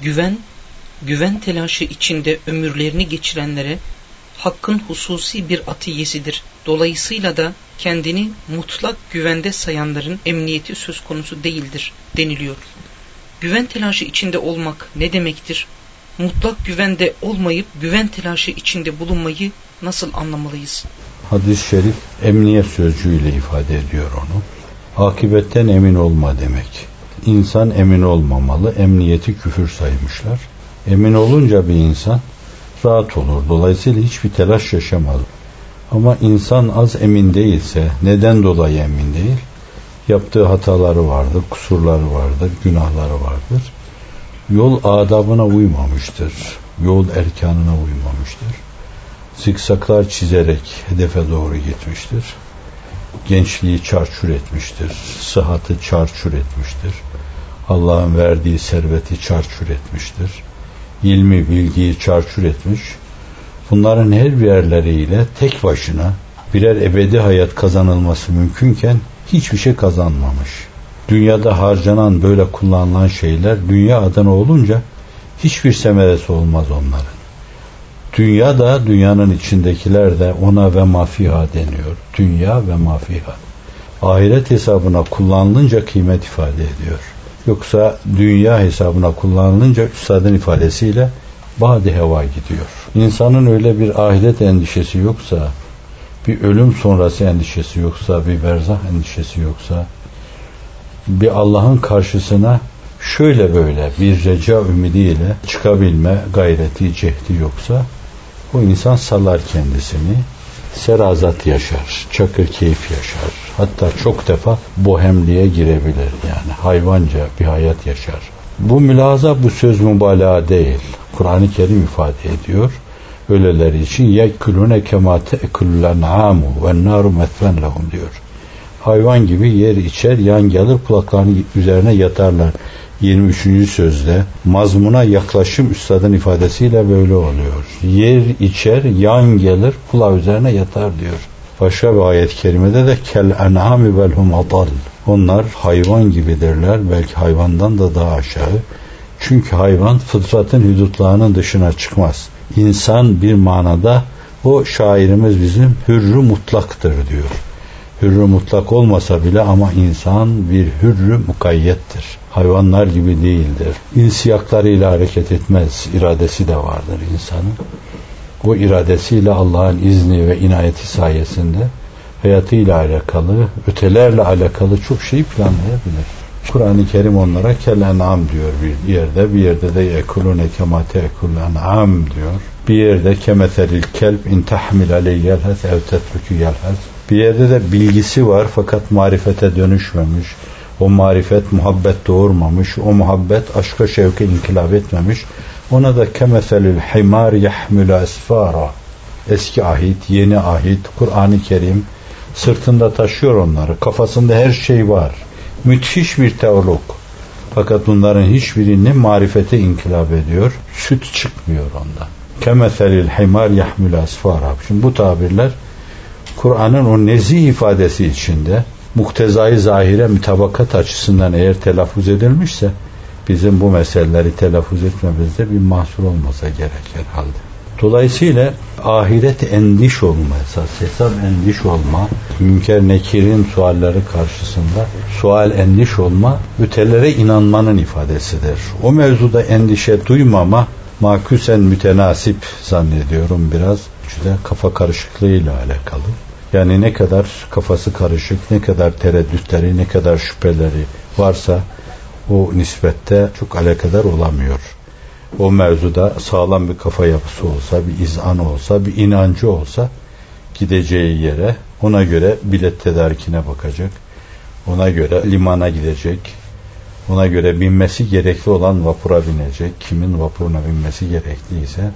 Güven, güven telaşı içinde ömürlerini geçirenlere hakkın hususi bir atiyesidir. Dolayısıyla da kendini mutlak güvende sayanların emniyeti söz konusu değildir deniliyor. Güven telaşı içinde olmak ne demektir? Mutlak güvende olmayıp güven telaşı içinde bulunmayı nasıl anlamalıyız? Hadis-i şerif emniyet sözcüğüyle ifade ediyor onu. Akibetten emin olma demek. İnsan emin olmamalı, emniyeti küfür saymışlar. Emin olunca bir insan rahat olur. Dolayısıyla hiçbir telaş yaşamaz. Ama insan az emin değilse, neden dolayı emin değil? Yaptığı hataları vardır, kusurları vardır, günahları vardır. Yol adabına uymamıştır. Yol erkanına uymamıştır. Zikzaklar çizerek hedefe doğru gitmiştir. Gençliği çarçur etmiştir. Sıhhatı çarçur etmiştir. Allah'ın verdiği serveti çarçur etmiştir ilmi, bilgiyi çarçur etmiş. Bunların her birerleriyle tek başına birer ebedi hayat kazanılması mümkünken hiçbir şey kazanmamış. Dünyada harcanan böyle kullanılan şeyler dünya adına olunca hiçbir semeresi olmaz onların. Dünya da dünyanın içindekiler de ona ve mafiha deniyor. Dünya ve mafiha. Ahiret hesabına kullanılınca kıymet ifade ediyor. Yoksa dünya hesabına kullanılınca üstadın ifadesiyle badi heva gidiyor. İnsanın öyle bir ahiret endişesi yoksa, bir ölüm sonrası endişesi yoksa, bir berzah endişesi yoksa, bir Allah'ın karşısına şöyle böyle bir reca ümidiyle çıkabilme gayreti, cehdi yoksa, o insan sallar kendisini, serazat yaşar, çakır keyif yaşar. Hatta çok defa bohemliğe girebilir yani hayvanca bir hayat yaşar. Bu mülaza bu söz mübalağa değil. Kur'an-ı Kerim ifade ediyor. Öyleleri için yekulune kema te'kullen amu ve naru metfen lehum diyor. Hayvan gibi yer içer, yan gelir, kulaklarını üzerine yatarlar. 23. sözde mazmuna yaklaşım üstadın ifadesiyle böyle oluyor. Yer içer, yan gelir, kulağı üzerine yatar diyor. Başka bir ayet-i kerimede de kel en'ami vel hum adal. Onlar hayvan gibidirler, belki hayvandan da daha aşağı. Çünkü hayvan fıtratın hüdutlarının dışına çıkmaz. İnsan bir manada o şairimiz bizim hürrü mutlaktır diyor. Hürrü mutlak olmasa bile ama insan bir hürrü mukayyettir hayvanlar gibi değildir. İnsiyaklarıyla hareket etmez. iradesi de vardır insanın. O iradesiyle Allah'ın izni ve inayeti sayesinde hayatıyla alakalı, ötelerle alakalı çok şey planlayabilir. Kur'an-ı Kerim onlara kelenam diyor bir yerde. Bir yerde de yekulune kemate am diyor. Bir yerde kemetelil kelb in tahmil aleyh yelhez ev tetruku. Bir yerde de bilgisi var fakat marifete dönüşmemiş o marifet muhabbet doğurmamış, o muhabbet aşka şevke inkılap etmemiş. Ona da kemeselül himar yahmülü esfara. Eski ahit, yeni ahit, Kur'an-ı Kerim sırtında taşıyor onları. Kafasında her şey var. Müthiş bir teolog. Fakat bunların hiçbirini marifete inkılap ediyor. Süt çıkmıyor ondan. Kemeselil himar yahmülü esfara. Şimdi bu tabirler Kur'an'ın o nezih ifadesi içinde muktezai zahire mütabakat açısından eğer telaffuz edilmişse bizim bu meseleleri telaffuz etmemizde bir mahsur olmasa gerek herhalde. Dolayısıyla ahiret endiş olma esas, hesap endiş olma, münker nekirin sualleri karşısında sual endiş olma, ötelere inanmanın ifadesidir. O mevzuda endişe duymama maküsen mütenasip zannediyorum biraz. İşte kafa karışıklığıyla alakalı. Yani ne kadar kafası karışık, ne kadar tereddütleri, ne kadar şüpheleri varsa o nispette çok alakadar olamıyor. O mevzuda sağlam bir kafa yapısı olsa, bir izan olsa, bir inancı olsa gideceği yere ona göre bilet tedarikine bakacak. Ona göre limana gidecek. Ona göre binmesi gerekli olan vapura binecek. Kimin vapuruna binmesi gerekliyse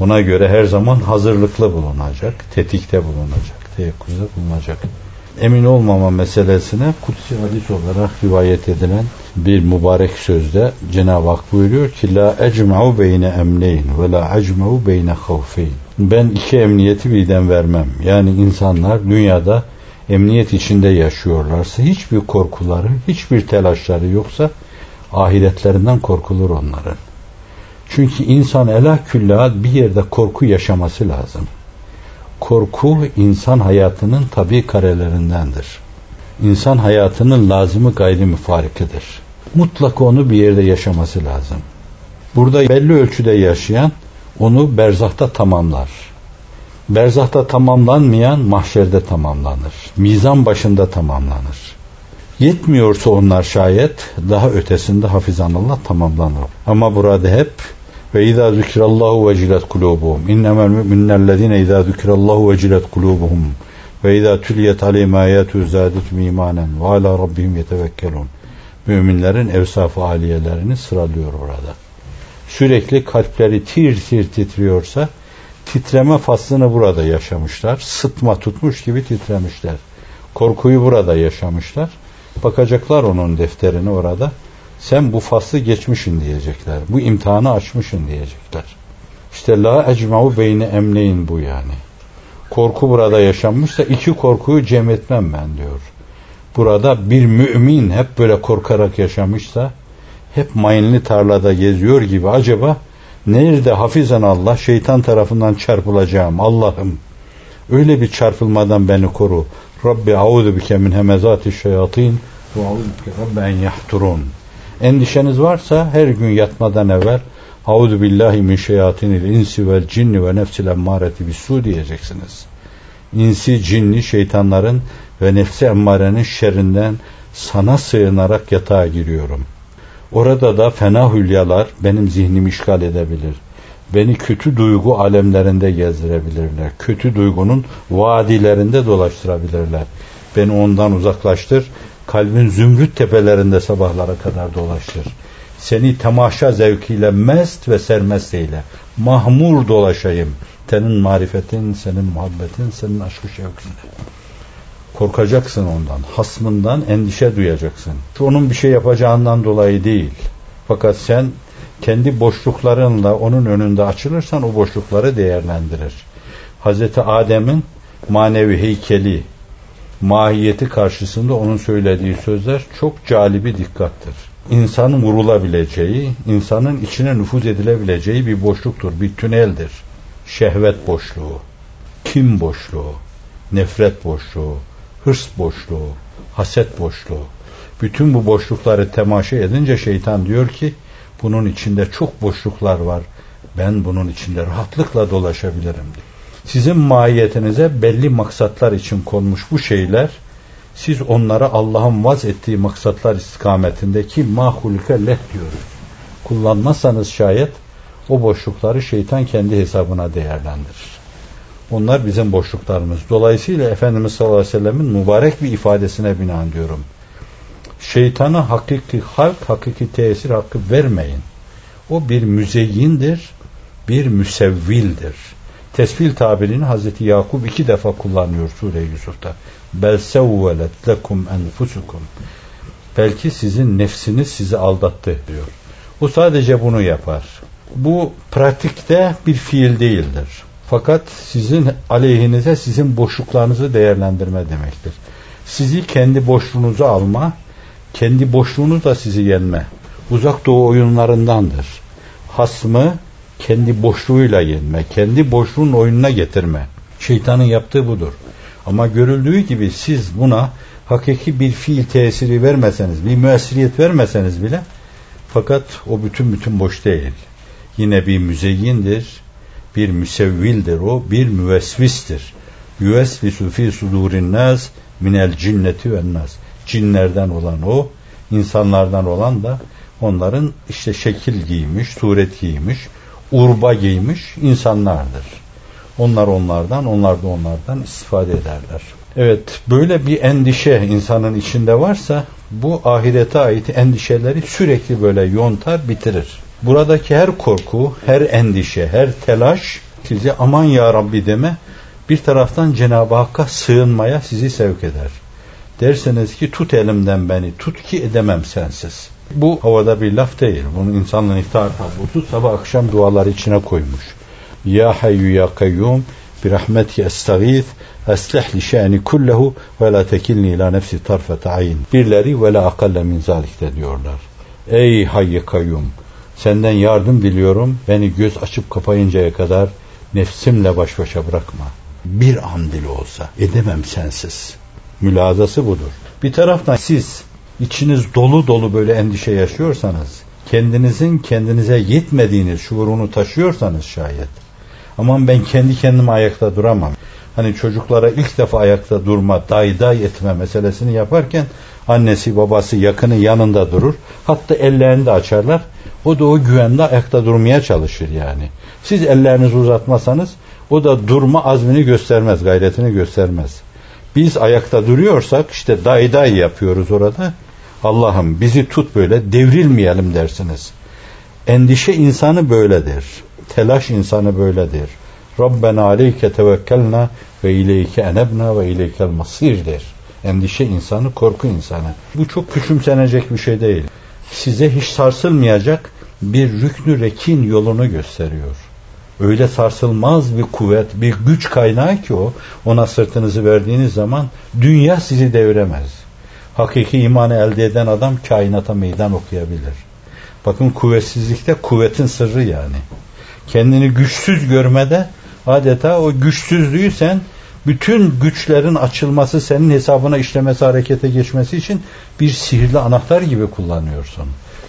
ona göre her zaman hazırlıklı bulunacak, tetikte bulunacak, teyakkuzda bulunacak. Emin olmama meselesine kutsi hadis olarak rivayet edilen bir mübarek sözde Cenab-ı Hak buyuruyor ki La ecma'u beyne emneyn ve la ecma'u beyne havfeyn. Ben iki emniyeti birden vermem. Yani insanlar dünyada emniyet içinde yaşıyorlarsa hiçbir korkuları, hiçbir telaşları yoksa Ahiretlerinden korkulur onların. Çünkü insan ela külla bir yerde korku yaşaması lazım. Korku insan hayatının tabi karelerindendir. İnsan hayatının lazımı gayri müfarikidir. Mutlaka onu bir yerde yaşaması lazım. Burada belli ölçüde yaşayan onu berzahta tamamlar. Berzahta tamamlanmayan mahşerde tamamlanır. Mizan başında tamamlanır. Yetmiyorsa onlar şayet daha ötesinde hafizanallah tamamlanır. Ama burada hep ve izâ zikrallahu vecilet kulûbuhum. İnnemel müminnellezîne izâ zikrallahu vecilet kulûbuhum. Ve izâ tüliyet aleyhim âyâtü zâdetum imanen ve alâ rabbihim yetevekkelûn. Müminlerin evsaf-ı aliyelerini sıralıyor orada. Sürekli kalpleri tir tir titriyorsa titreme faslını burada yaşamışlar. Sıtma tutmuş gibi titremişler. Korkuyu burada yaşamışlar. Bakacaklar onun defterini orada. Sen bu faslı geçmişin diyecekler. Bu imtihanı açmışın diyecekler. İşte la ecma'u beyni emneyin bu yani. Korku burada yaşanmışsa iki korkuyu cem etmem ben diyor. Burada bir mümin hep böyle korkarak yaşamışsa hep mayınlı tarlada geziyor gibi acaba nerede hafizan Allah şeytan tarafından çarpılacağım Allah'ım öyle bir çarpılmadan beni koru Rabbi auzu bike min hemezati şeyatin ve auzu bike rabbi yahturun endişeniz varsa her gün yatmadan evvel auzu billahi min şeyatinil insi vel cinni ve nefsil emmareti bisu diyeceksiniz insi cinni şeytanların ve nefsi emmarenin şerrinden sana sığınarak yatağa giriyorum.'' Orada da fena hülyalar benim zihnimi işgal edebilir. Beni kötü duygu alemlerinde gezdirebilirler. Kötü duygunun vadilerinde dolaştırabilirler. Beni ondan uzaklaştır. Kalbin zümrüt tepelerinde sabahlara kadar dolaştır. Seni temaşa zevkiyle mest ve sermest eyle. Mahmur dolaşayım. Senin marifetin, senin muhabbetin, senin aşkı şevkinde. Korkacaksın ondan, hasmından endişe duyacaksın. Onun bir şey yapacağından dolayı değil. Fakat sen kendi boşluklarınla onun önünde açılırsan o boşlukları değerlendirir. Hazreti Adem'in manevi heykeli, mahiyeti karşısında onun söylediği sözler çok calibi dikkattır. İnsanın vurulabileceği, insanın içine nüfuz edilebileceği bir boşluktur, bir tüneldir. Şehvet boşluğu, kim boşluğu, nefret boşluğu, hırs boşluğu, haset boşluğu. Bütün bu boşlukları temaşa edince şeytan diyor ki bunun içinde çok boşluklar var. Ben bunun içinde rahatlıkla dolaşabilirim. Sizin mahiyetinize belli maksatlar için konmuş bu şeyler siz onlara Allah'ın vaz ettiği maksatlar istikametindeki mahulüke leh diyoruz. Kullanmazsanız şayet o boşlukları şeytan kendi hesabına değerlendirir. Onlar bizim boşluklarımız. Dolayısıyla Efendimiz sallallahu aleyhi ve sellemin mübarek bir ifadesine binaen diyorum. Şeytana hakiki halk, hakiki tesir hakkı vermeyin. O bir müzeyyindir, bir müsevvildir. Tesvil tabirini Hazreti Yakup iki defa kullanıyor Sure Yusuf'ta. Bel sevvelet lekum enfusukum. Belki sizin nefsiniz sizi aldattı diyor. O sadece bunu yapar. Bu pratikte bir fiil değildir. Fakat sizin aleyhinize sizin boşluklarınızı değerlendirme demektir. Sizi kendi boşluğunuza alma, kendi boşluğunuz da sizi yenme. Uzak doğu oyunlarındandır. Hasmı kendi boşluğuyla yenme, kendi boşluğun oyununa getirme. Şeytanın yaptığı budur. Ama görüldüğü gibi siz buna hakiki bir fiil tesiri vermeseniz, bir müessiriyet vermeseniz bile fakat o bütün bütün boş değil. Yine bir müzeyyindir, bir müsevvildir o, bir müvesvistir. Yüvesvisu fi sudurin nas minel cinneti ve nas. Cinlerden olan o, insanlardan olan da onların işte şekil giymiş, suret giymiş, urba giymiş insanlardır. Onlar onlardan, onlar da onlardan istifade ederler. Evet, böyle bir endişe insanın içinde varsa bu ahirete ait endişeleri sürekli böyle yontar, bitirir. Buradaki her korku, her endişe, her telaş size aman ya Rabbi deme bir taraftan Cenab-ı Hakk'a sığınmaya sizi sevk eder. Derseniz ki tut elimden beni, tut ki edemem sensiz. Bu havada bir laf değil. Bunu insanlığın iftar tablosu sabah akşam duaları içine koymuş. Ya hayyu ya kayyum bir rahmeti estağith eslih li şe'ni kullehu ve la tekilni ila nefsi tarfete ayin. Birleri ve la akalle min zalik de diyorlar. Ey hayy kayyum senden yardım diliyorum beni göz açıp kapayıncaya kadar nefsimle baş başa bırakma. Bir an dili olsa edemem sensiz. Mülazası budur. Bir taraftan siz içiniz dolu dolu böyle endişe yaşıyorsanız, kendinizin kendinize yetmediğiniz şuurunu taşıyorsanız şayet, aman ben kendi kendime ayakta duramam. Hani çocuklara ilk defa ayakta durma, day day etme meselesini yaparken annesi babası yakını yanında durur. Hatta ellerini de açarlar. O da o güvende ayakta durmaya çalışır yani. Siz ellerinizi uzatmasanız o da durma azmini göstermez, gayretini göstermez. Biz ayakta duruyorsak işte day day yapıyoruz orada. Allah'ım bizi tut böyle devrilmeyelim dersiniz. Endişe insanı böyledir. Telaş insanı böyledir. Rabbena aleyke tevekkelna ve ileyke enebna ve ileykel masirdir. Endişe insanı, korku insanı. Bu çok küçümsenecek bir şey değil. Size hiç sarsılmayacak bir rüknü rekin yolunu gösteriyor. Öyle sarsılmaz bir kuvvet, bir güç kaynağı ki o, ona sırtınızı verdiğiniz zaman dünya sizi deviremez. Hakiki imanı elde eden adam kainata meydan okuyabilir. Bakın kuvvetsizlikte kuvvetin sırrı yani. Kendini güçsüz görmede adeta o güçsüzlüğü sen bütün güçlerin açılması senin hesabına işlemesi harekete geçmesi için bir sihirli anahtar gibi kullanıyorsun.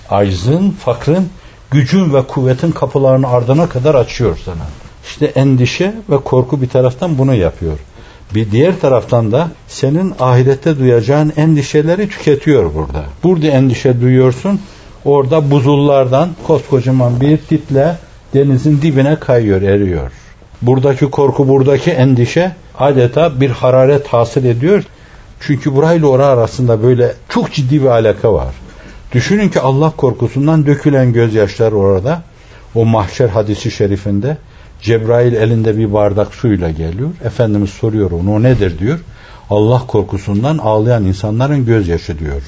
Aczın, fakrın, gücün ve kuvvetin kapılarını ardına kadar açıyor sana. İşte endişe ve korku bir taraftan bunu yapıyor. Bir diğer taraftan da senin ahirette duyacağın endişeleri tüketiyor burada. Burada endişe duyuyorsun. Orada buzullardan koskocaman bir title denizin dibine kayıyor, eriyor. Buradaki korku, buradaki endişe adeta bir hararet hasıl ediyor. Çünkü burayla ora arasında böyle çok ciddi bir alaka var. Düşünün ki Allah korkusundan dökülen gözyaşlar orada. O mahşer hadisi şerifinde Cebrail elinde bir bardak suyla geliyor. Efendimiz soruyor onu o nedir diyor. Allah korkusundan ağlayan insanların gözyaşı diyor.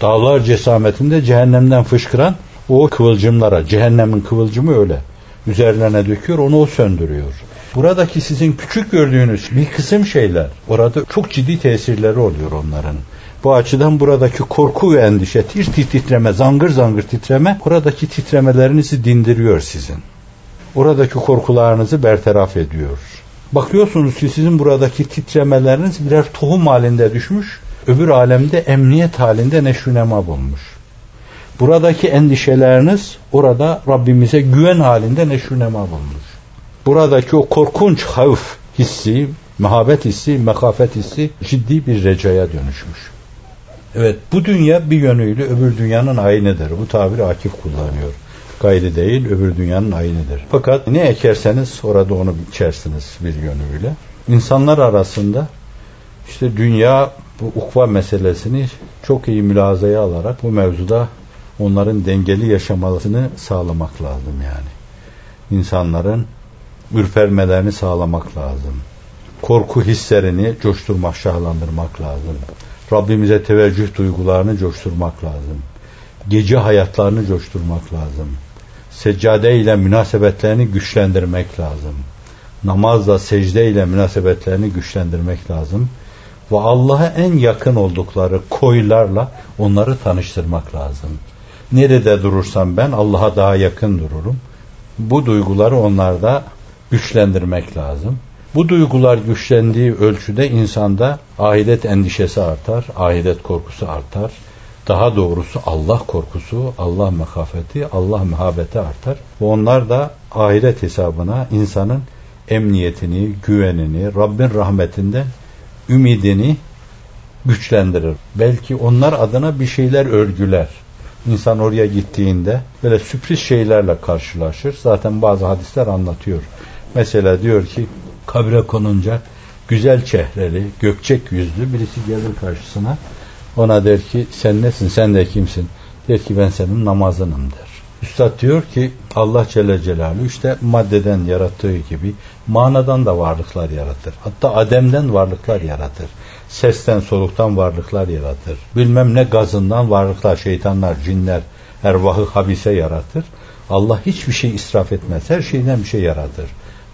Dağlar cesametinde cehennemden fışkıran o kıvılcımlara, cehennemin kıvılcımı öyle. Üzerlerine döküyor, onu o söndürüyor. Buradaki sizin küçük gördüğünüz bir kısım şeyler, orada çok ciddi tesirleri oluyor onların. Bu açıdan buradaki korku ve endişe, tir tir titreme, zangır zangır titreme, oradaki titremelerinizi dindiriyor sizin. Oradaki korkularınızı bertaraf ediyor. Bakıyorsunuz ki sizin buradaki titremeleriniz birer tohum halinde düşmüş, öbür alemde emniyet halinde neşünema bulmuş. Buradaki endişeleriniz orada Rabbimize güven halinde neşünema bulmuş. Buradaki o korkunç havf hissi, mehabet hissi, mekafet hissi ciddi bir recaya dönüşmüş. Evet bu dünya bir yönüyle öbür dünyanın aynıdır. Bu tabiri Akif kullanıyor. Gayri değil öbür dünyanın aynıdır. Fakat ne ekerseniz orada onu biçersiniz bir yönüyle. İnsanlar arasında işte dünya bu ukva meselesini çok iyi mülazaya alarak bu mevzuda onların dengeli yaşamasını sağlamak lazım yani. İnsanların ürpermelerini sağlamak lazım. Korku hislerini coşturmak, şahlandırmak lazım. Rabbimize teveccüh duygularını coşturmak lazım. Gece hayatlarını coşturmak lazım. Seccade ile münasebetlerini güçlendirmek lazım. Namazla, secde ile münasebetlerini güçlendirmek lazım. Ve Allah'a en yakın oldukları koylarla onları tanıştırmak lazım. Nerede durursam ben Allah'a daha yakın dururum. Bu duyguları onlarda güçlendirmek lazım. Bu duygular güçlendiği ölçüde insanda ahiret endişesi artar, ahiret korkusu artar. Daha doğrusu Allah korkusu, Allah mekafeti, Allah mehabeti artar. Ve onlar da ahiret hesabına insanın emniyetini, güvenini, Rabbin rahmetinden ümidini güçlendirir. Belki onlar adına bir şeyler örgüler. İnsan oraya gittiğinde böyle sürpriz şeylerle karşılaşır. Zaten bazı hadisler anlatıyor. Mesela diyor ki kabre konunca güzel çehreli, gökçek yüzlü birisi gelir karşısına. Ona der ki sen nesin, sen de kimsin? Der ki ben senin namazınım der. Üstad diyor ki Allah Celle Celaluhu işte maddeden yarattığı gibi manadan da varlıklar yaratır. Hatta Adem'den varlıklar yaratır. Sesten soluktan varlıklar yaratır. Bilmem ne gazından varlıklar, şeytanlar, cinler, ervahı habise yaratır. Allah hiçbir şey israf etmez. Her şeyden bir şey yaratır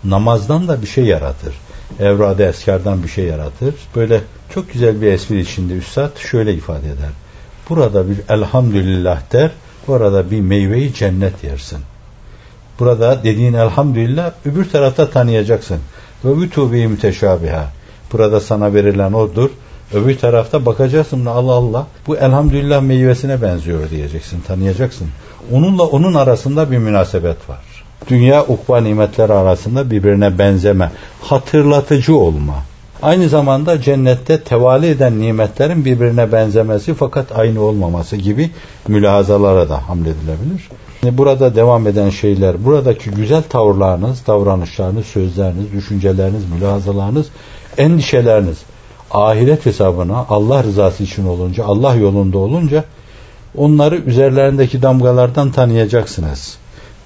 namazdan da bir şey yaratır. Evrada eskardan bir şey yaratır. Böyle çok güzel bir espri içinde Üstad şöyle ifade eder. Burada bir elhamdülillah der, Orada bir meyveyi cennet yersin. Burada dediğin elhamdülillah öbür tarafta tanıyacaksın. Ve bütûbi müteşabiha. Burada sana verilen odur. Öbür tarafta bakacaksın Allah Allah bu elhamdülillah meyvesine benziyor diyeceksin, tanıyacaksın. Onunla onun arasında bir münasebet var. Dünya ukba nimetleri arasında birbirine benzeme, hatırlatıcı olma. Aynı zamanda cennette tevali eden nimetlerin birbirine benzemesi fakat aynı olmaması gibi mülahazalara da hamledilebilir. Burada devam eden şeyler, buradaki güzel tavırlarınız, davranışlarınız, sözleriniz, düşünceleriniz, mülahazalarınız, endişeleriniz, ahiret hesabına Allah rızası için olunca, Allah yolunda olunca onları üzerlerindeki damgalardan tanıyacaksınız.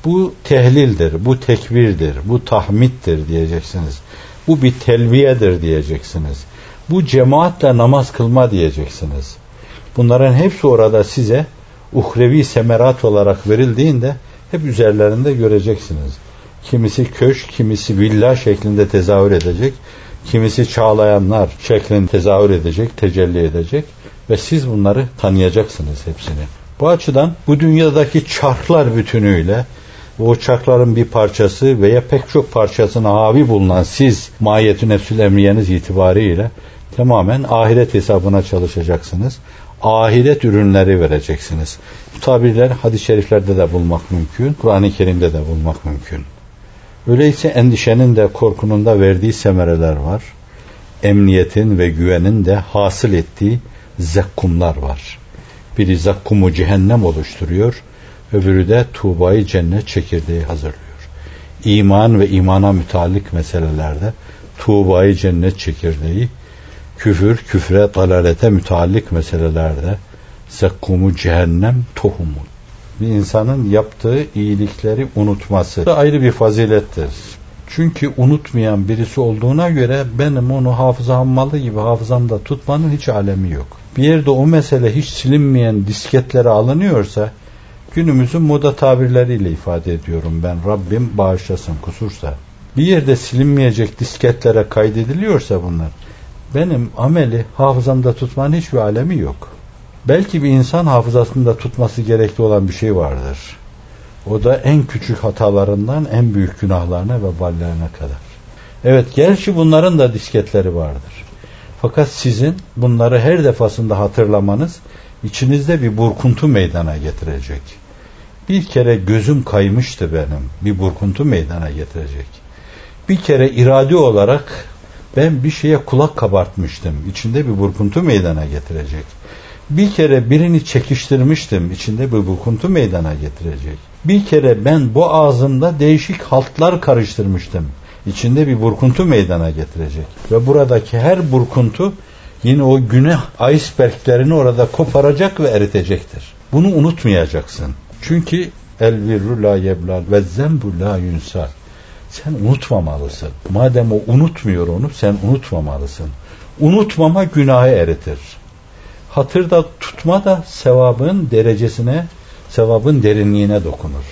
Bu tehlildir, bu tekbirdir, bu tahmittir diyeceksiniz. Bu bir telviyedir diyeceksiniz. Bu cemaatle namaz kılma diyeceksiniz. Bunların hepsi orada size uhrevi semerat olarak verildiğinde hep üzerlerinde göreceksiniz. Kimisi köşk, kimisi villa şeklinde tezahür edecek. Kimisi çağlayanlar şeklinde tezahür edecek, tecelli edecek ve siz bunları tanıyacaksınız hepsini. Bu açıdan bu dünyadaki çarklar bütünüyle o çarkların bir parçası veya pek çok parçasına havi bulunan siz mahiyetü nefsül emriyeniz itibariyle tamamen ahiret hesabına çalışacaksınız. Ahiret ürünleri vereceksiniz. Bu tabirler hadis-i şeriflerde de bulmak mümkün. Kur'an-ı Kerim'de de bulmak mümkün. Öyleyse endişenin de korkunun da verdiği semereler var. Emniyetin ve güvenin de hasıl ettiği zekkumlar var. Biri zakkumu cehennem oluşturuyor, öbürü de tuğbayı cennet çekirdeği hazırlıyor. İman ve imana mütalik meselelerde tuğbayı cennet çekirdeği, küfür, küfre, dalalete mütalik meselelerde zekkumu cehennem tohumu bir insanın yaptığı iyilikleri unutması da ayrı bir fazilettir. Çünkü unutmayan birisi olduğuna göre benim onu hafızam malı gibi hafızamda tutmanın hiç alemi yok. Bir yerde o mesele hiç silinmeyen disketlere alınıyorsa günümüzün moda tabirleriyle ifade ediyorum ben. Rabbim bağışlasın kusursa. Bir yerde silinmeyecek disketlere kaydediliyorsa bunlar benim ameli hafızamda tutmanın hiçbir alemi yok. Belki bir insan hafızasında tutması gerekli olan bir şey vardır. O da en küçük hatalarından en büyük günahlarına ve ballerine kadar. Evet gerçi bunların da disketleri vardır. Fakat sizin bunları her defasında hatırlamanız içinizde bir burkuntu meydana getirecek. Bir kere gözüm kaymıştı benim. Bir burkuntu meydana getirecek. Bir kere iradi olarak ben bir şeye kulak kabartmıştım. İçinde bir burkuntu meydana getirecek bir kere birini çekiştirmiştim. içinde bir bukuntu meydana getirecek. Bir kere ben bu ağzımda değişik haltlar karıştırmıştım. içinde bir burkuntu meydana getirecek. Ve buradaki her burkuntu yine o günah iceberglerini orada koparacak ve eritecektir. Bunu unutmayacaksın. Çünkü el virru la yeblal ve zembu la yunsal. Sen unutmamalısın. Madem o unutmuyor onu sen unutmamalısın. Unutmama günahı eritir hatırda tutma da sevabın derecesine, sevabın derinliğine dokunur.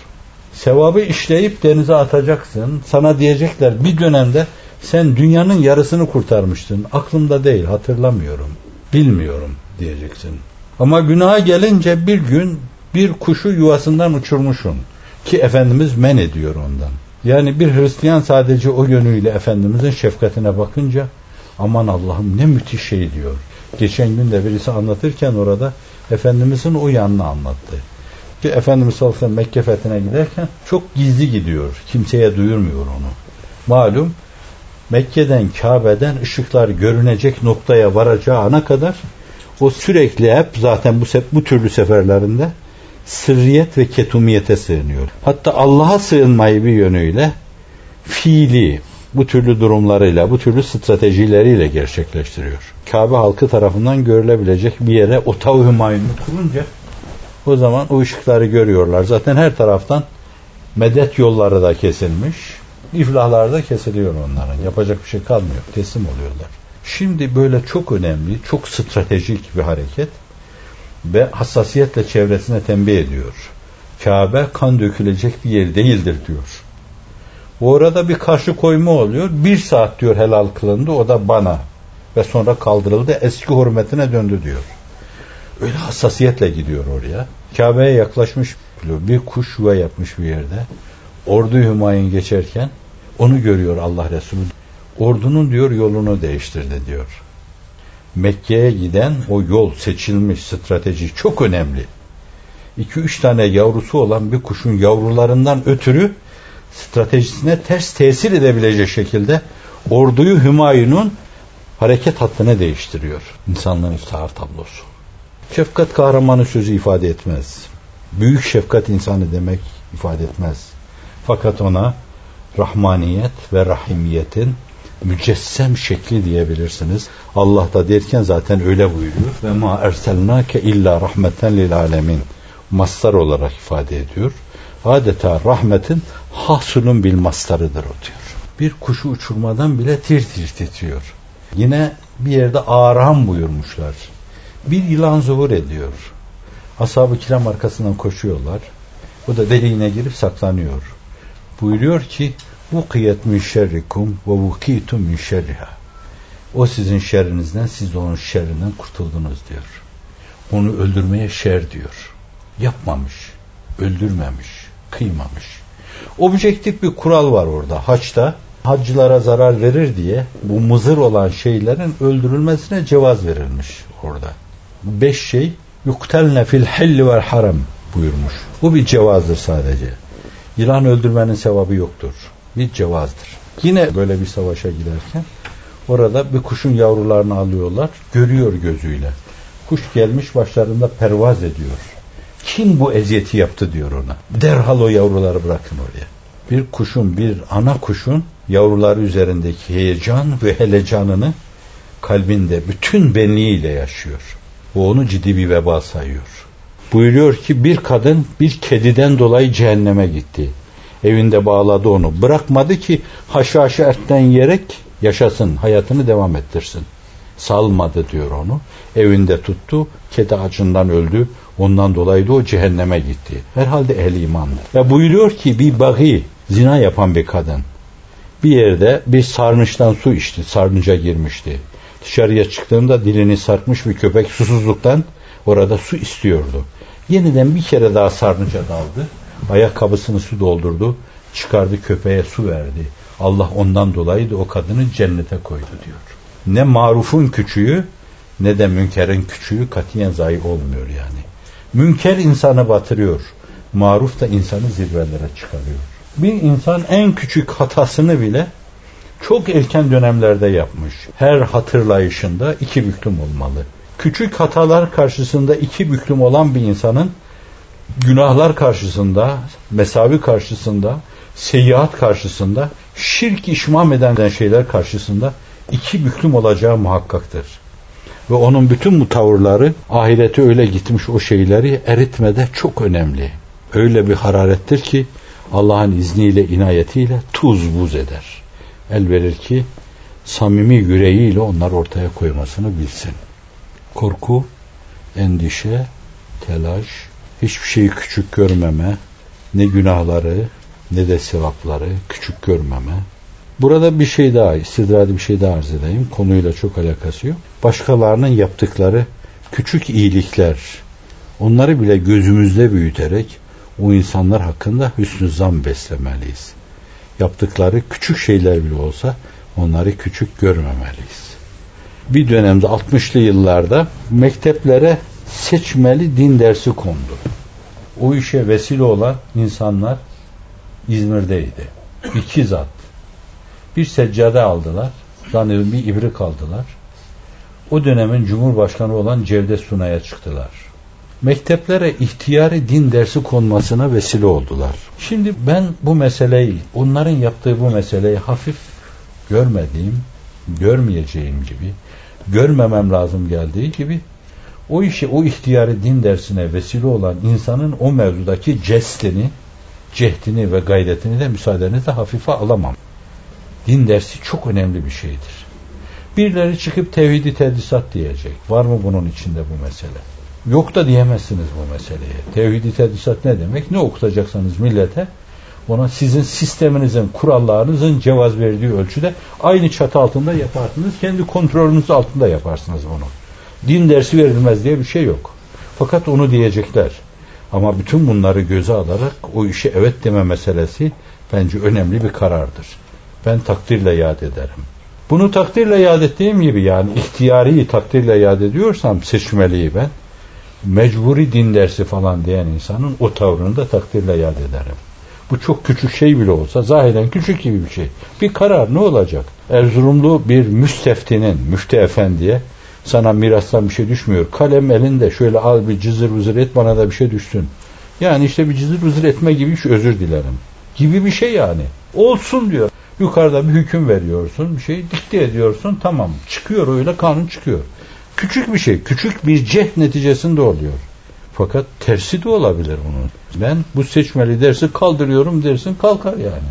Sevabı işleyip denize atacaksın. Sana diyecekler bir dönemde sen dünyanın yarısını kurtarmıştın. Aklımda değil, hatırlamıyorum. Bilmiyorum diyeceksin. Ama günaha gelince bir gün bir kuşu yuvasından uçurmuşsun. Ki Efendimiz men ediyor ondan. Yani bir Hristiyan sadece o yönüyle Efendimizin şefkatine bakınca aman Allah'ım ne müthiş şey diyor. Geçen gün de birisi anlatırken orada Efendimizin o yanını anlattı. Ki Efendimiz sallallahu Mekke fethine giderken çok gizli gidiyor. Kimseye duyurmuyor onu. Malum Mekke'den Kabe'den ışıklar görünecek noktaya varacağına kadar o sürekli hep zaten bu, bu türlü seferlerinde sırriyet ve ketumiyete sığınıyor. Hatta Allah'a sığınmayı bir yönüyle fiili bu türlü durumlarıyla, bu türlü stratejileriyle gerçekleştiriyor. Kabe halkı tarafından görülebilecek bir yere Otav Hümayun'u kurunca o zaman o ışıkları görüyorlar. Zaten her taraftan medet yolları da kesilmiş. İflahlar da kesiliyor onların. Yapacak bir şey kalmıyor. Teslim oluyorlar. Şimdi böyle çok önemli, çok stratejik bir hareket ve hassasiyetle çevresine tembih ediyor. Kabe kan dökülecek bir yer değildir diyor. Bu arada bir karşı koyma oluyor. Bir saat diyor helal kılındı o da bana ve sonra kaldırıldı eski hürmetine döndü diyor. Öyle hassasiyetle gidiyor oraya. Kabe'ye yaklaşmış bir kuş yuva yapmış bir yerde. Ordu Hümayun geçerken onu görüyor Allah Resulü. Ordunun diyor yolunu değiştirdi diyor. Mekke'ye giden o yol seçilmiş strateji çok önemli. 2-3 tane yavrusu olan bir kuşun yavrularından ötürü stratejisine ters tesir edebilecek şekilde orduyu Hümayun'un hareket hattını değiştiriyor. İnsanlığın iftihar tablosu. Şefkat kahramanı sözü ifade etmez. Büyük şefkat insanı demek ifade etmez. Fakat ona rahmaniyet ve rahimiyetin mücessem şekli diyebilirsiniz. Allah da derken zaten öyle buyuruyor. Ve ma erselnake illa rahmeten lil alemin. Mastar olarak ifade ediyor. Adeta rahmetin hasulun bil mastarıdır o diyor. Bir kuşu uçurmadan bile tir tir titriyor. Yine bir yerde aram buyurmuşlar. Bir yılan zuhur ediyor. Ashab-ı kiram arkasından koşuyorlar. O da deliğine girip saklanıyor. Buyuruyor ki Vukiyet min şerrikum ve vukitum min şerriha. O sizin şerrinizden, siz onun şerrinden kurtuldunuz diyor. Onu öldürmeye şer diyor. Yapmamış, öldürmemiş, kıymamış. Objektif bir kural var orada. Haçta hacılara zarar verir diye bu mızır olan şeylerin öldürülmesine cevaz verilmiş orada. Beş şey yuktelne fil helli vel haram buyurmuş. Bu bir cevazdır sadece. Yılan öldürmenin sevabı yoktur bir cevazdır. Yine böyle bir savaşa giderken orada bir kuşun yavrularını alıyorlar. Görüyor gözüyle. Kuş gelmiş başlarında pervaz ediyor. Kim bu eziyeti yaptı diyor ona. Derhal o yavruları bırakın oraya. Bir kuşun, bir ana kuşun yavruları üzerindeki heyecan ve helecanını kalbinde bütün benliğiyle yaşıyor. O onu ciddi bir veba sayıyor. Buyuruyor ki bir kadın bir kediden dolayı cehenneme gitti. Evinde bağladı onu. Bırakmadı ki haşhaşı ertten yiyerek yaşasın, hayatını devam ettirsin. Salmadı diyor onu. Evinde tuttu, kedi acından öldü. Ondan dolayı da o cehenneme gitti. Herhalde ehli imandı. Ve buyuruyor ki bir bagi, zina yapan bir kadın. Bir yerde bir sarnıçtan su içti, sarnıca girmişti. Dışarıya çıktığında dilini sarkmış bir köpek susuzluktan orada su istiyordu. Yeniden bir kere daha sarnıca daldı. Ayakkabısını su doldurdu. Çıkardı köpeğe su verdi. Allah ondan dolayı da o kadını cennete koydu diyor. Ne marufun küçüğü ne de münkerin küçüğü katiyen zayi olmuyor yani. Münker insanı batırıyor. Maruf da insanı zirvelere çıkarıyor. Bir insan en küçük hatasını bile çok erken dönemlerde yapmış. Her hatırlayışında iki büklüm olmalı. Küçük hatalar karşısında iki büklüm olan bir insanın günahlar karşısında, mesavi karşısında, seyyiat karşısında, şirk işmam eden şeyler karşısında iki büklüm olacağı muhakkaktır. Ve onun bütün bu tavırları ahirete öyle gitmiş o şeyleri eritmede çok önemli. Öyle bir hararettir ki Allah'ın izniyle, inayetiyle tuz buz eder. El verir ki samimi yüreğiyle onlar ortaya koymasını bilsin. Korku, endişe, telaş, hiçbir şeyi küçük görmeme, ne günahları ne de sevapları küçük görmeme. Burada bir şey daha, istidradi bir şey daha arz edeyim. Konuyla çok alakası yok. Başkalarının yaptıkları küçük iyilikler, onları bile gözümüzde büyüterek o insanlar hakkında hüsnü zan beslemeliyiz. Yaptıkları küçük şeyler bile olsa onları küçük görmemeliyiz. Bir dönemde 60'lı yıllarda mekteplere seçmeli din dersi kondu. O işe vesile olan insanlar İzmir'deydi. İki zat. Bir seccade aldılar. Zannediyorum bir ibrik aldılar. O dönemin Cumhurbaşkanı olan Cevdet Sunay'a çıktılar. Mekteplere ihtiyari din dersi konmasına vesile oldular. Şimdi ben bu meseleyi, onların yaptığı bu meseleyi hafif görmediğim, görmeyeceğim gibi, görmemem lazım geldiği gibi o işi, o ihtiyarı din dersine vesile olan insanın o mevzudaki cestini, cehdini ve gayretini de müsaadenizle hafife alamam. Din dersi çok önemli bir şeydir. Birileri çıkıp tevhidi tedrisat diyecek. Var mı bunun içinde bu mesele? Yok da diyemezsiniz bu meseleye. Tevhidi tedrisat ne demek? Ne okutacaksanız millete ona sizin sisteminizin, kurallarınızın cevaz verdiği ölçüde aynı çatı altında yaparsınız. Kendi kontrolünüz altında yaparsınız bunu din dersi verilmez diye bir şey yok. Fakat onu diyecekler. Ama bütün bunları göze alarak o işe evet deme meselesi bence önemli bir karardır. Ben takdirle yad ederim. Bunu takdirle yad ettiğim gibi yani ihtiyari takdirle yad ediyorsam seçmeliyi ben mecburi din dersi falan diyen insanın o tavrını da takdirle yad ederim. Bu çok küçük şey bile olsa zahiren küçük gibi bir şey. Bir karar ne olacak? Erzurumlu bir müsteftinin, müfti efendiye sana mirastan bir şey düşmüyor. Kalem elinde şöyle al bir cızır vızır et bana da bir şey düşsün. Yani işte bir cızır vızır etme gibi bir şey özür dilerim. Gibi bir şey yani. Olsun diyor. Yukarıda bir hüküm veriyorsun, bir şey dikte ediyorsun, tamam. Çıkıyor öyle kanun çıkıyor. Küçük bir şey, küçük bir ceh neticesinde oluyor. Fakat tersi de olabilir bunun. Ben bu seçmeli dersi kaldırıyorum dersin kalkar yani.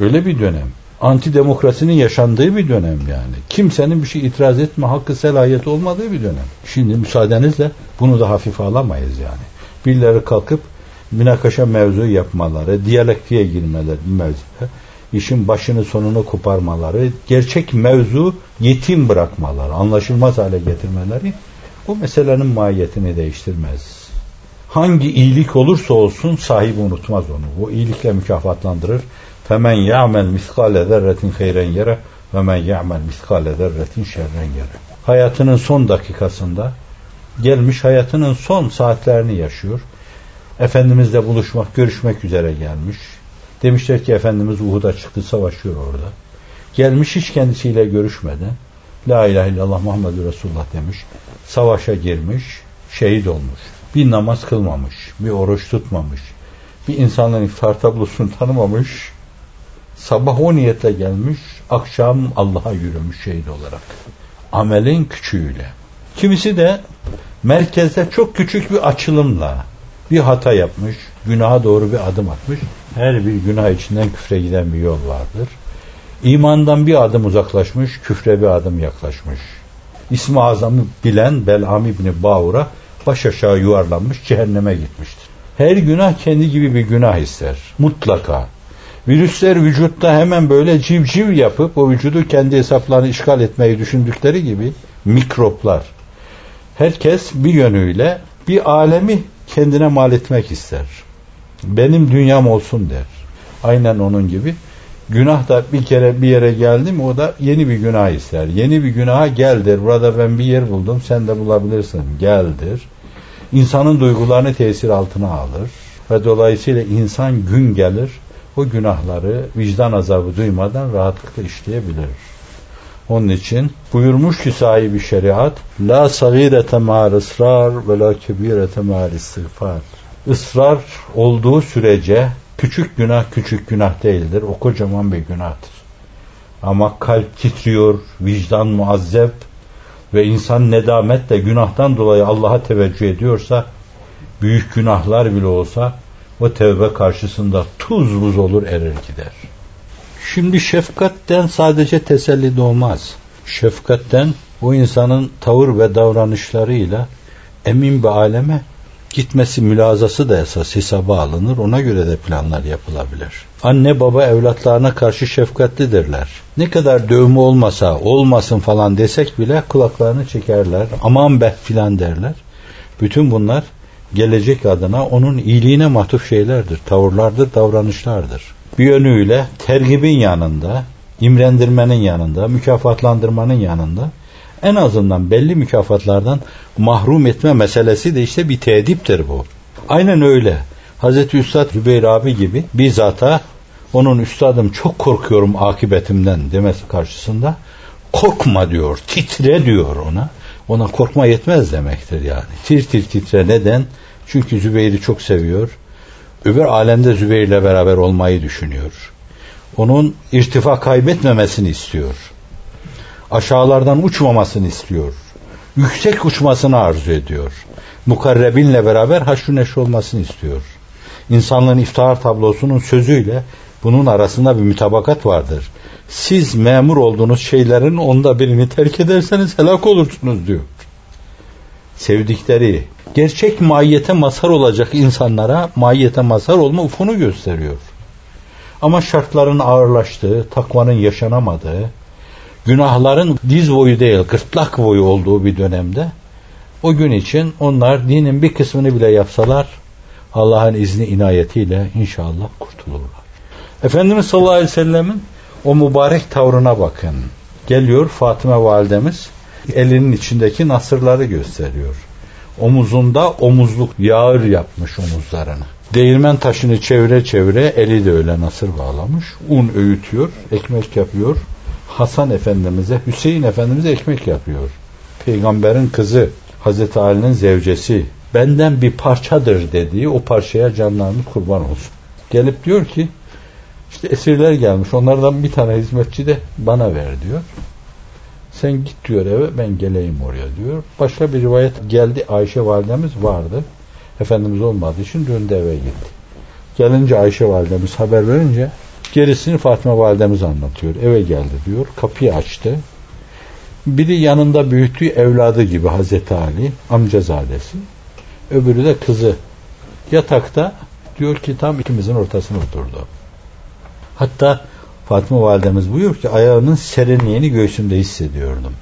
Öyle bir dönem. Antidemokrasinin yaşandığı bir dönem yani. Kimsenin bir şey itiraz etme hakkı selahiyeti olmadığı bir dönem. Şimdi müsaadenizle bunu da hafife alamayız yani. Birileri kalkıp münakaşa mevzu yapmaları, diyalektiğe girmeleri mevzuda işin başını sonunu koparmaları, gerçek mevzu yetim bırakmaları, anlaşılmaz hale getirmeleri bu meselenin mahiyetini değiştirmez. Hangi iyilik olursa olsun sahibi unutmaz onu. Bu iyilikle mükafatlandırır. Femen ya'mel miskale zerretin hayren yere ve men ya'mel miskale zerretin şerren. Hayatının son dakikasında gelmiş hayatının son saatlerini yaşıyor. Efendimizle buluşmak, görüşmek üzere gelmiş. Demişler ki Efendimiz Uhud'a çıktı savaşıyor orada. Gelmiş hiç kendisiyle görüşmeden La ilahe illallah Muhammedur Resulullah demiş. Savaşa girmiş, şehit olmuş. Bir namaz kılmamış, bir oruç tutmamış. Bir insanların iftar tablosunu tanımamış. Sabah o niyetle gelmiş, akşam Allah'a yürümüş şehit olarak. Amelin küçüğüyle. Kimisi de merkezde çok küçük bir açılımla bir hata yapmış, günaha doğru bir adım atmış. Her bir günah içinden küfre giden bir yol vardır. İmandan bir adım uzaklaşmış, küfre bir adım yaklaşmış. İsmi azamı bilen Bel'am İbni Bağur'a baş aşağı yuvarlanmış, cehenneme gitmiştir. Her günah kendi gibi bir günah ister. Mutlaka. Virüsler vücutta hemen böyle civciv yapıp o vücudu kendi hesaplarını işgal etmeyi düşündükleri gibi mikroplar. Herkes bir yönüyle bir alemi kendine mal etmek ister. Benim dünyam olsun der. Aynen onun gibi. Günah da bir kere bir yere geldi mi o da yeni bir günah ister. Yeni bir günaha geldir. Burada ben bir yer buldum sen de bulabilirsin. Geldir. İnsanın duygularını tesir altına alır. Ve dolayısıyla insan gün gelir o günahları vicdan azabı duymadan rahatlıkla işleyebilir. Onun için buyurmuş ki sahibi şeriat La sagirete ma'al ısrar ve la kebirete ma'al istiğfar Israr olduğu sürece küçük günah küçük günah değildir. O kocaman bir günahtır. Ama kalp titriyor, vicdan muazzep ve insan nedametle günahtan dolayı Allah'a teveccüh ediyorsa büyük günahlar bile olsa o tevbe karşısında tuz buz olur erir gider. Şimdi şefkatten sadece teselli doğmaz. Şefkatten o insanın tavır ve davranışlarıyla emin bir aleme gitmesi mülazası da esas hesaba alınır. Ona göre de planlar yapılabilir. Anne baba evlatlarına karşı şefkatlidirler. Ne kadar dövme olmasa olmasın falan desek bile kulaklarını çekerler. Aman be filan derler. Bütün bunlar gelecek adına onun iyiliğine matuf şeylerdir. Tavırlardır, davranışlardır. Bir yönüyle tergibin yanında, imrendirmenin yanında, mükafatlandırmanın yanında en azından belli mükafatlardan mahrum etme meselesi de işte bir tediptir bu. Aynen öyle. Hazreti Üstad Zübeyir abi gibi bizzata onun üstadım çok korkuyorum akibetimden demesi karşısında korkma diyor, titre diyor ona. Ona korkma yetmez demektir yani. Tir tir titre neden? Çünkü Zübeyir'i çok seviyor. Öbür alemde Zübeyir'le beraber olmayı düşünüyor. Onun irtifa kaybetmemesini istiyor aşağılardan uçmamasını istiyor. Yüksek uçmasını arzu ediyor. Mukarrebinle beraber haşru neşr olmasını istiyor. İnsanlığın iftihar tablosunun sözüyle bunun arasında bir mütabakat vardır. Siz memur olduğunuz şeylerin onda birini terk ederseniz helak olursunuz diyor. Sevdikleri, gerçek mahiyete mazhar olacak insanlara mahiyete mazhar olma ufunu gösteriyor. Ama şartların ağırlaştığı, takvanın yaşanamadığı, günahların diz boyu değil gırtlak boyu olduğu bir dönemde O gün için onlar dinin bir kısmını bile yapsalar Allah'ın izni inayetiyle inşallah kurtulurlar. Efendimiz sallallahu aleyhi ve sellemin o mübarek tavrına bakın. Geliyor Fatıma validemiz elinin içindeki nasırları gösteriyor. Omuzunda omuzluk yağır yapmış omuzlarını. Değirmen taşını çevire çevire eli de öyle nasır bağlamış. Un öğütüyor, ekmek yapıyor. Hasan Efendimiz'e, Hüseyin Efendimiz'e ekmek yapıyor. Peygamberin kızı, Hazreti Ali'nin zevcesi, benden bir parçadır dediği o parçaya canlarını kurban olsun. Gelip diyor ki, işte esirler gelmiş, onlardan bir tane hizmetçi de bana ver diyor. Sen git diyor eve, ben geleyim oraya diyor. Başka bir rivayet geldi, Ayşe validemiz vardı. Efendimiz olmadığı için döndü eve gitti. Gelince Ayşe validemiz haber verince gerisini Fatıma validemiz anlatıyor. Eve geldi diyor. Kapıyı açtı. Biri yanında büyüttüğü evladı gibi Hazreti Ali, amcazadesi. Öbürü de kızı. Yatakta diyor ki tam ikimizin ortasına oturdu. Hatta Fatıma validemiz buyuruyor ki ayağının serinliğini göğsümde hissediyordum.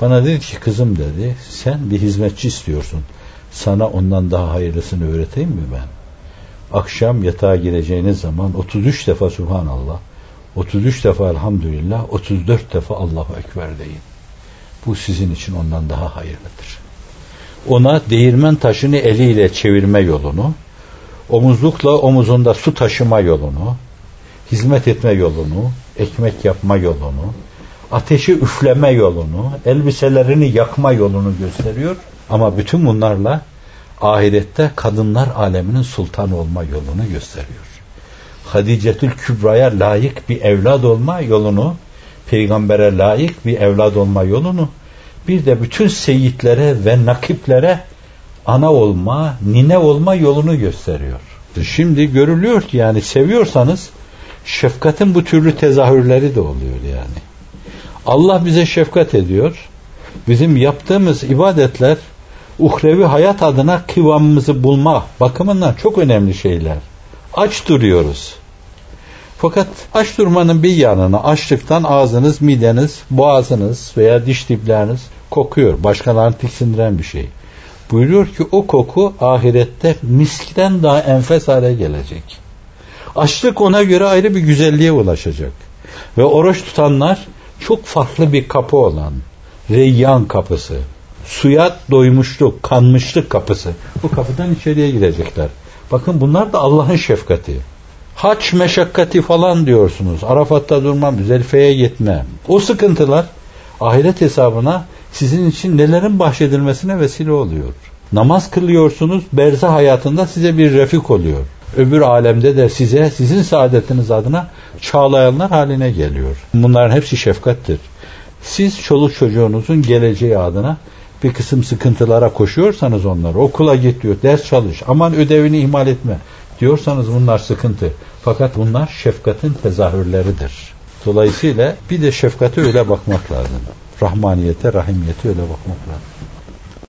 Bana dedi ki kızım dedi sen bir hizmetçi istiyorsun. Sana ondan daha hayırlısını öğreteyim mi ben? Akşam yatağa gireceğiniz zaman 33 defa Subhanallah, 33 defa Elhamdülillah, 34 defa Allahu Ekber deyin. Bu sizin için ondan daha hayırlıdır. Ona değirmen taşını eliyle çevirme yolunu, omuzlukla omuzunda su taşıma yolunu, hizmet etme yolunu, ekmek yapma yolunu, ateşi üfleme yolunu, elbiselerini yakma yolunu gösteriyor. Ama bütün bunlarla ahirette kadınlar aleminin sultan olma yolunu gösteriyor. Hadicetül Kübra'ya layık bir evlad olma yolunu, peygambere layık bir evlad olma yolunu, bir de bütün seyitlere ve nakiplere ana olma, nine olma yolunu gösteriyor. Şimdi görülüyor ki yani seviyorsanız şefkatin bu türlü tezahürleri de oluyor yani. Allah bize şefkat ediyor. Bizim yaptığımız ibadetler uhrevi hayat adına kıvamımızı bulma bakımından çok önemli şeyler. Aç duruyoruz. Fakat aç durmanın bir yanına açlıktan ağzınız, mideniz, boğazınız veya diş dipleriniz kokuyor. Başkalarını tiksindiren bir şey. Buyuruyor ki o koku ahirette miskten daha enfes hale gelecek. Açlık ona göre ayrı bir güzelliğe ulaşacak. Ve oruç tutanlar çok farklı bir kapı olan Reyyan kapısı, suya doymuşluk, kanmışlık kapısı. Bu kapıdan içeriye girecekler. Bakın bunlar da Allah'ın şefkati. Haç meşakkati falan diyorsunuz. Arafat'ta durmam, Zelfe'ye gitmem. O sıkıntılar ahiret hesabına sizin için nelerin bahşedilmesine vesile oluyor. Namaz kılıyorsunuz, berza hayatında size bir refik oluyor. Öbür alemde de size, sizin saadetiniz adına çağlayanlar haline geliyor. Bunların hepsi şefkattir. Siz çoluk çocuğunuzun geleceği adına bir kısım sıkıntılara koşuyorsanız onları okula git diyor, ders çalış, aman ödevini ihmal etme diyorsanız bunlar sıkıntı. Fakat bunlar şefkatin tezahürleridir. Dolayısıyla bir de şefkate öyle bakmak lazım. Rahmaniyete, rahimiyete öyle bakmak lazım.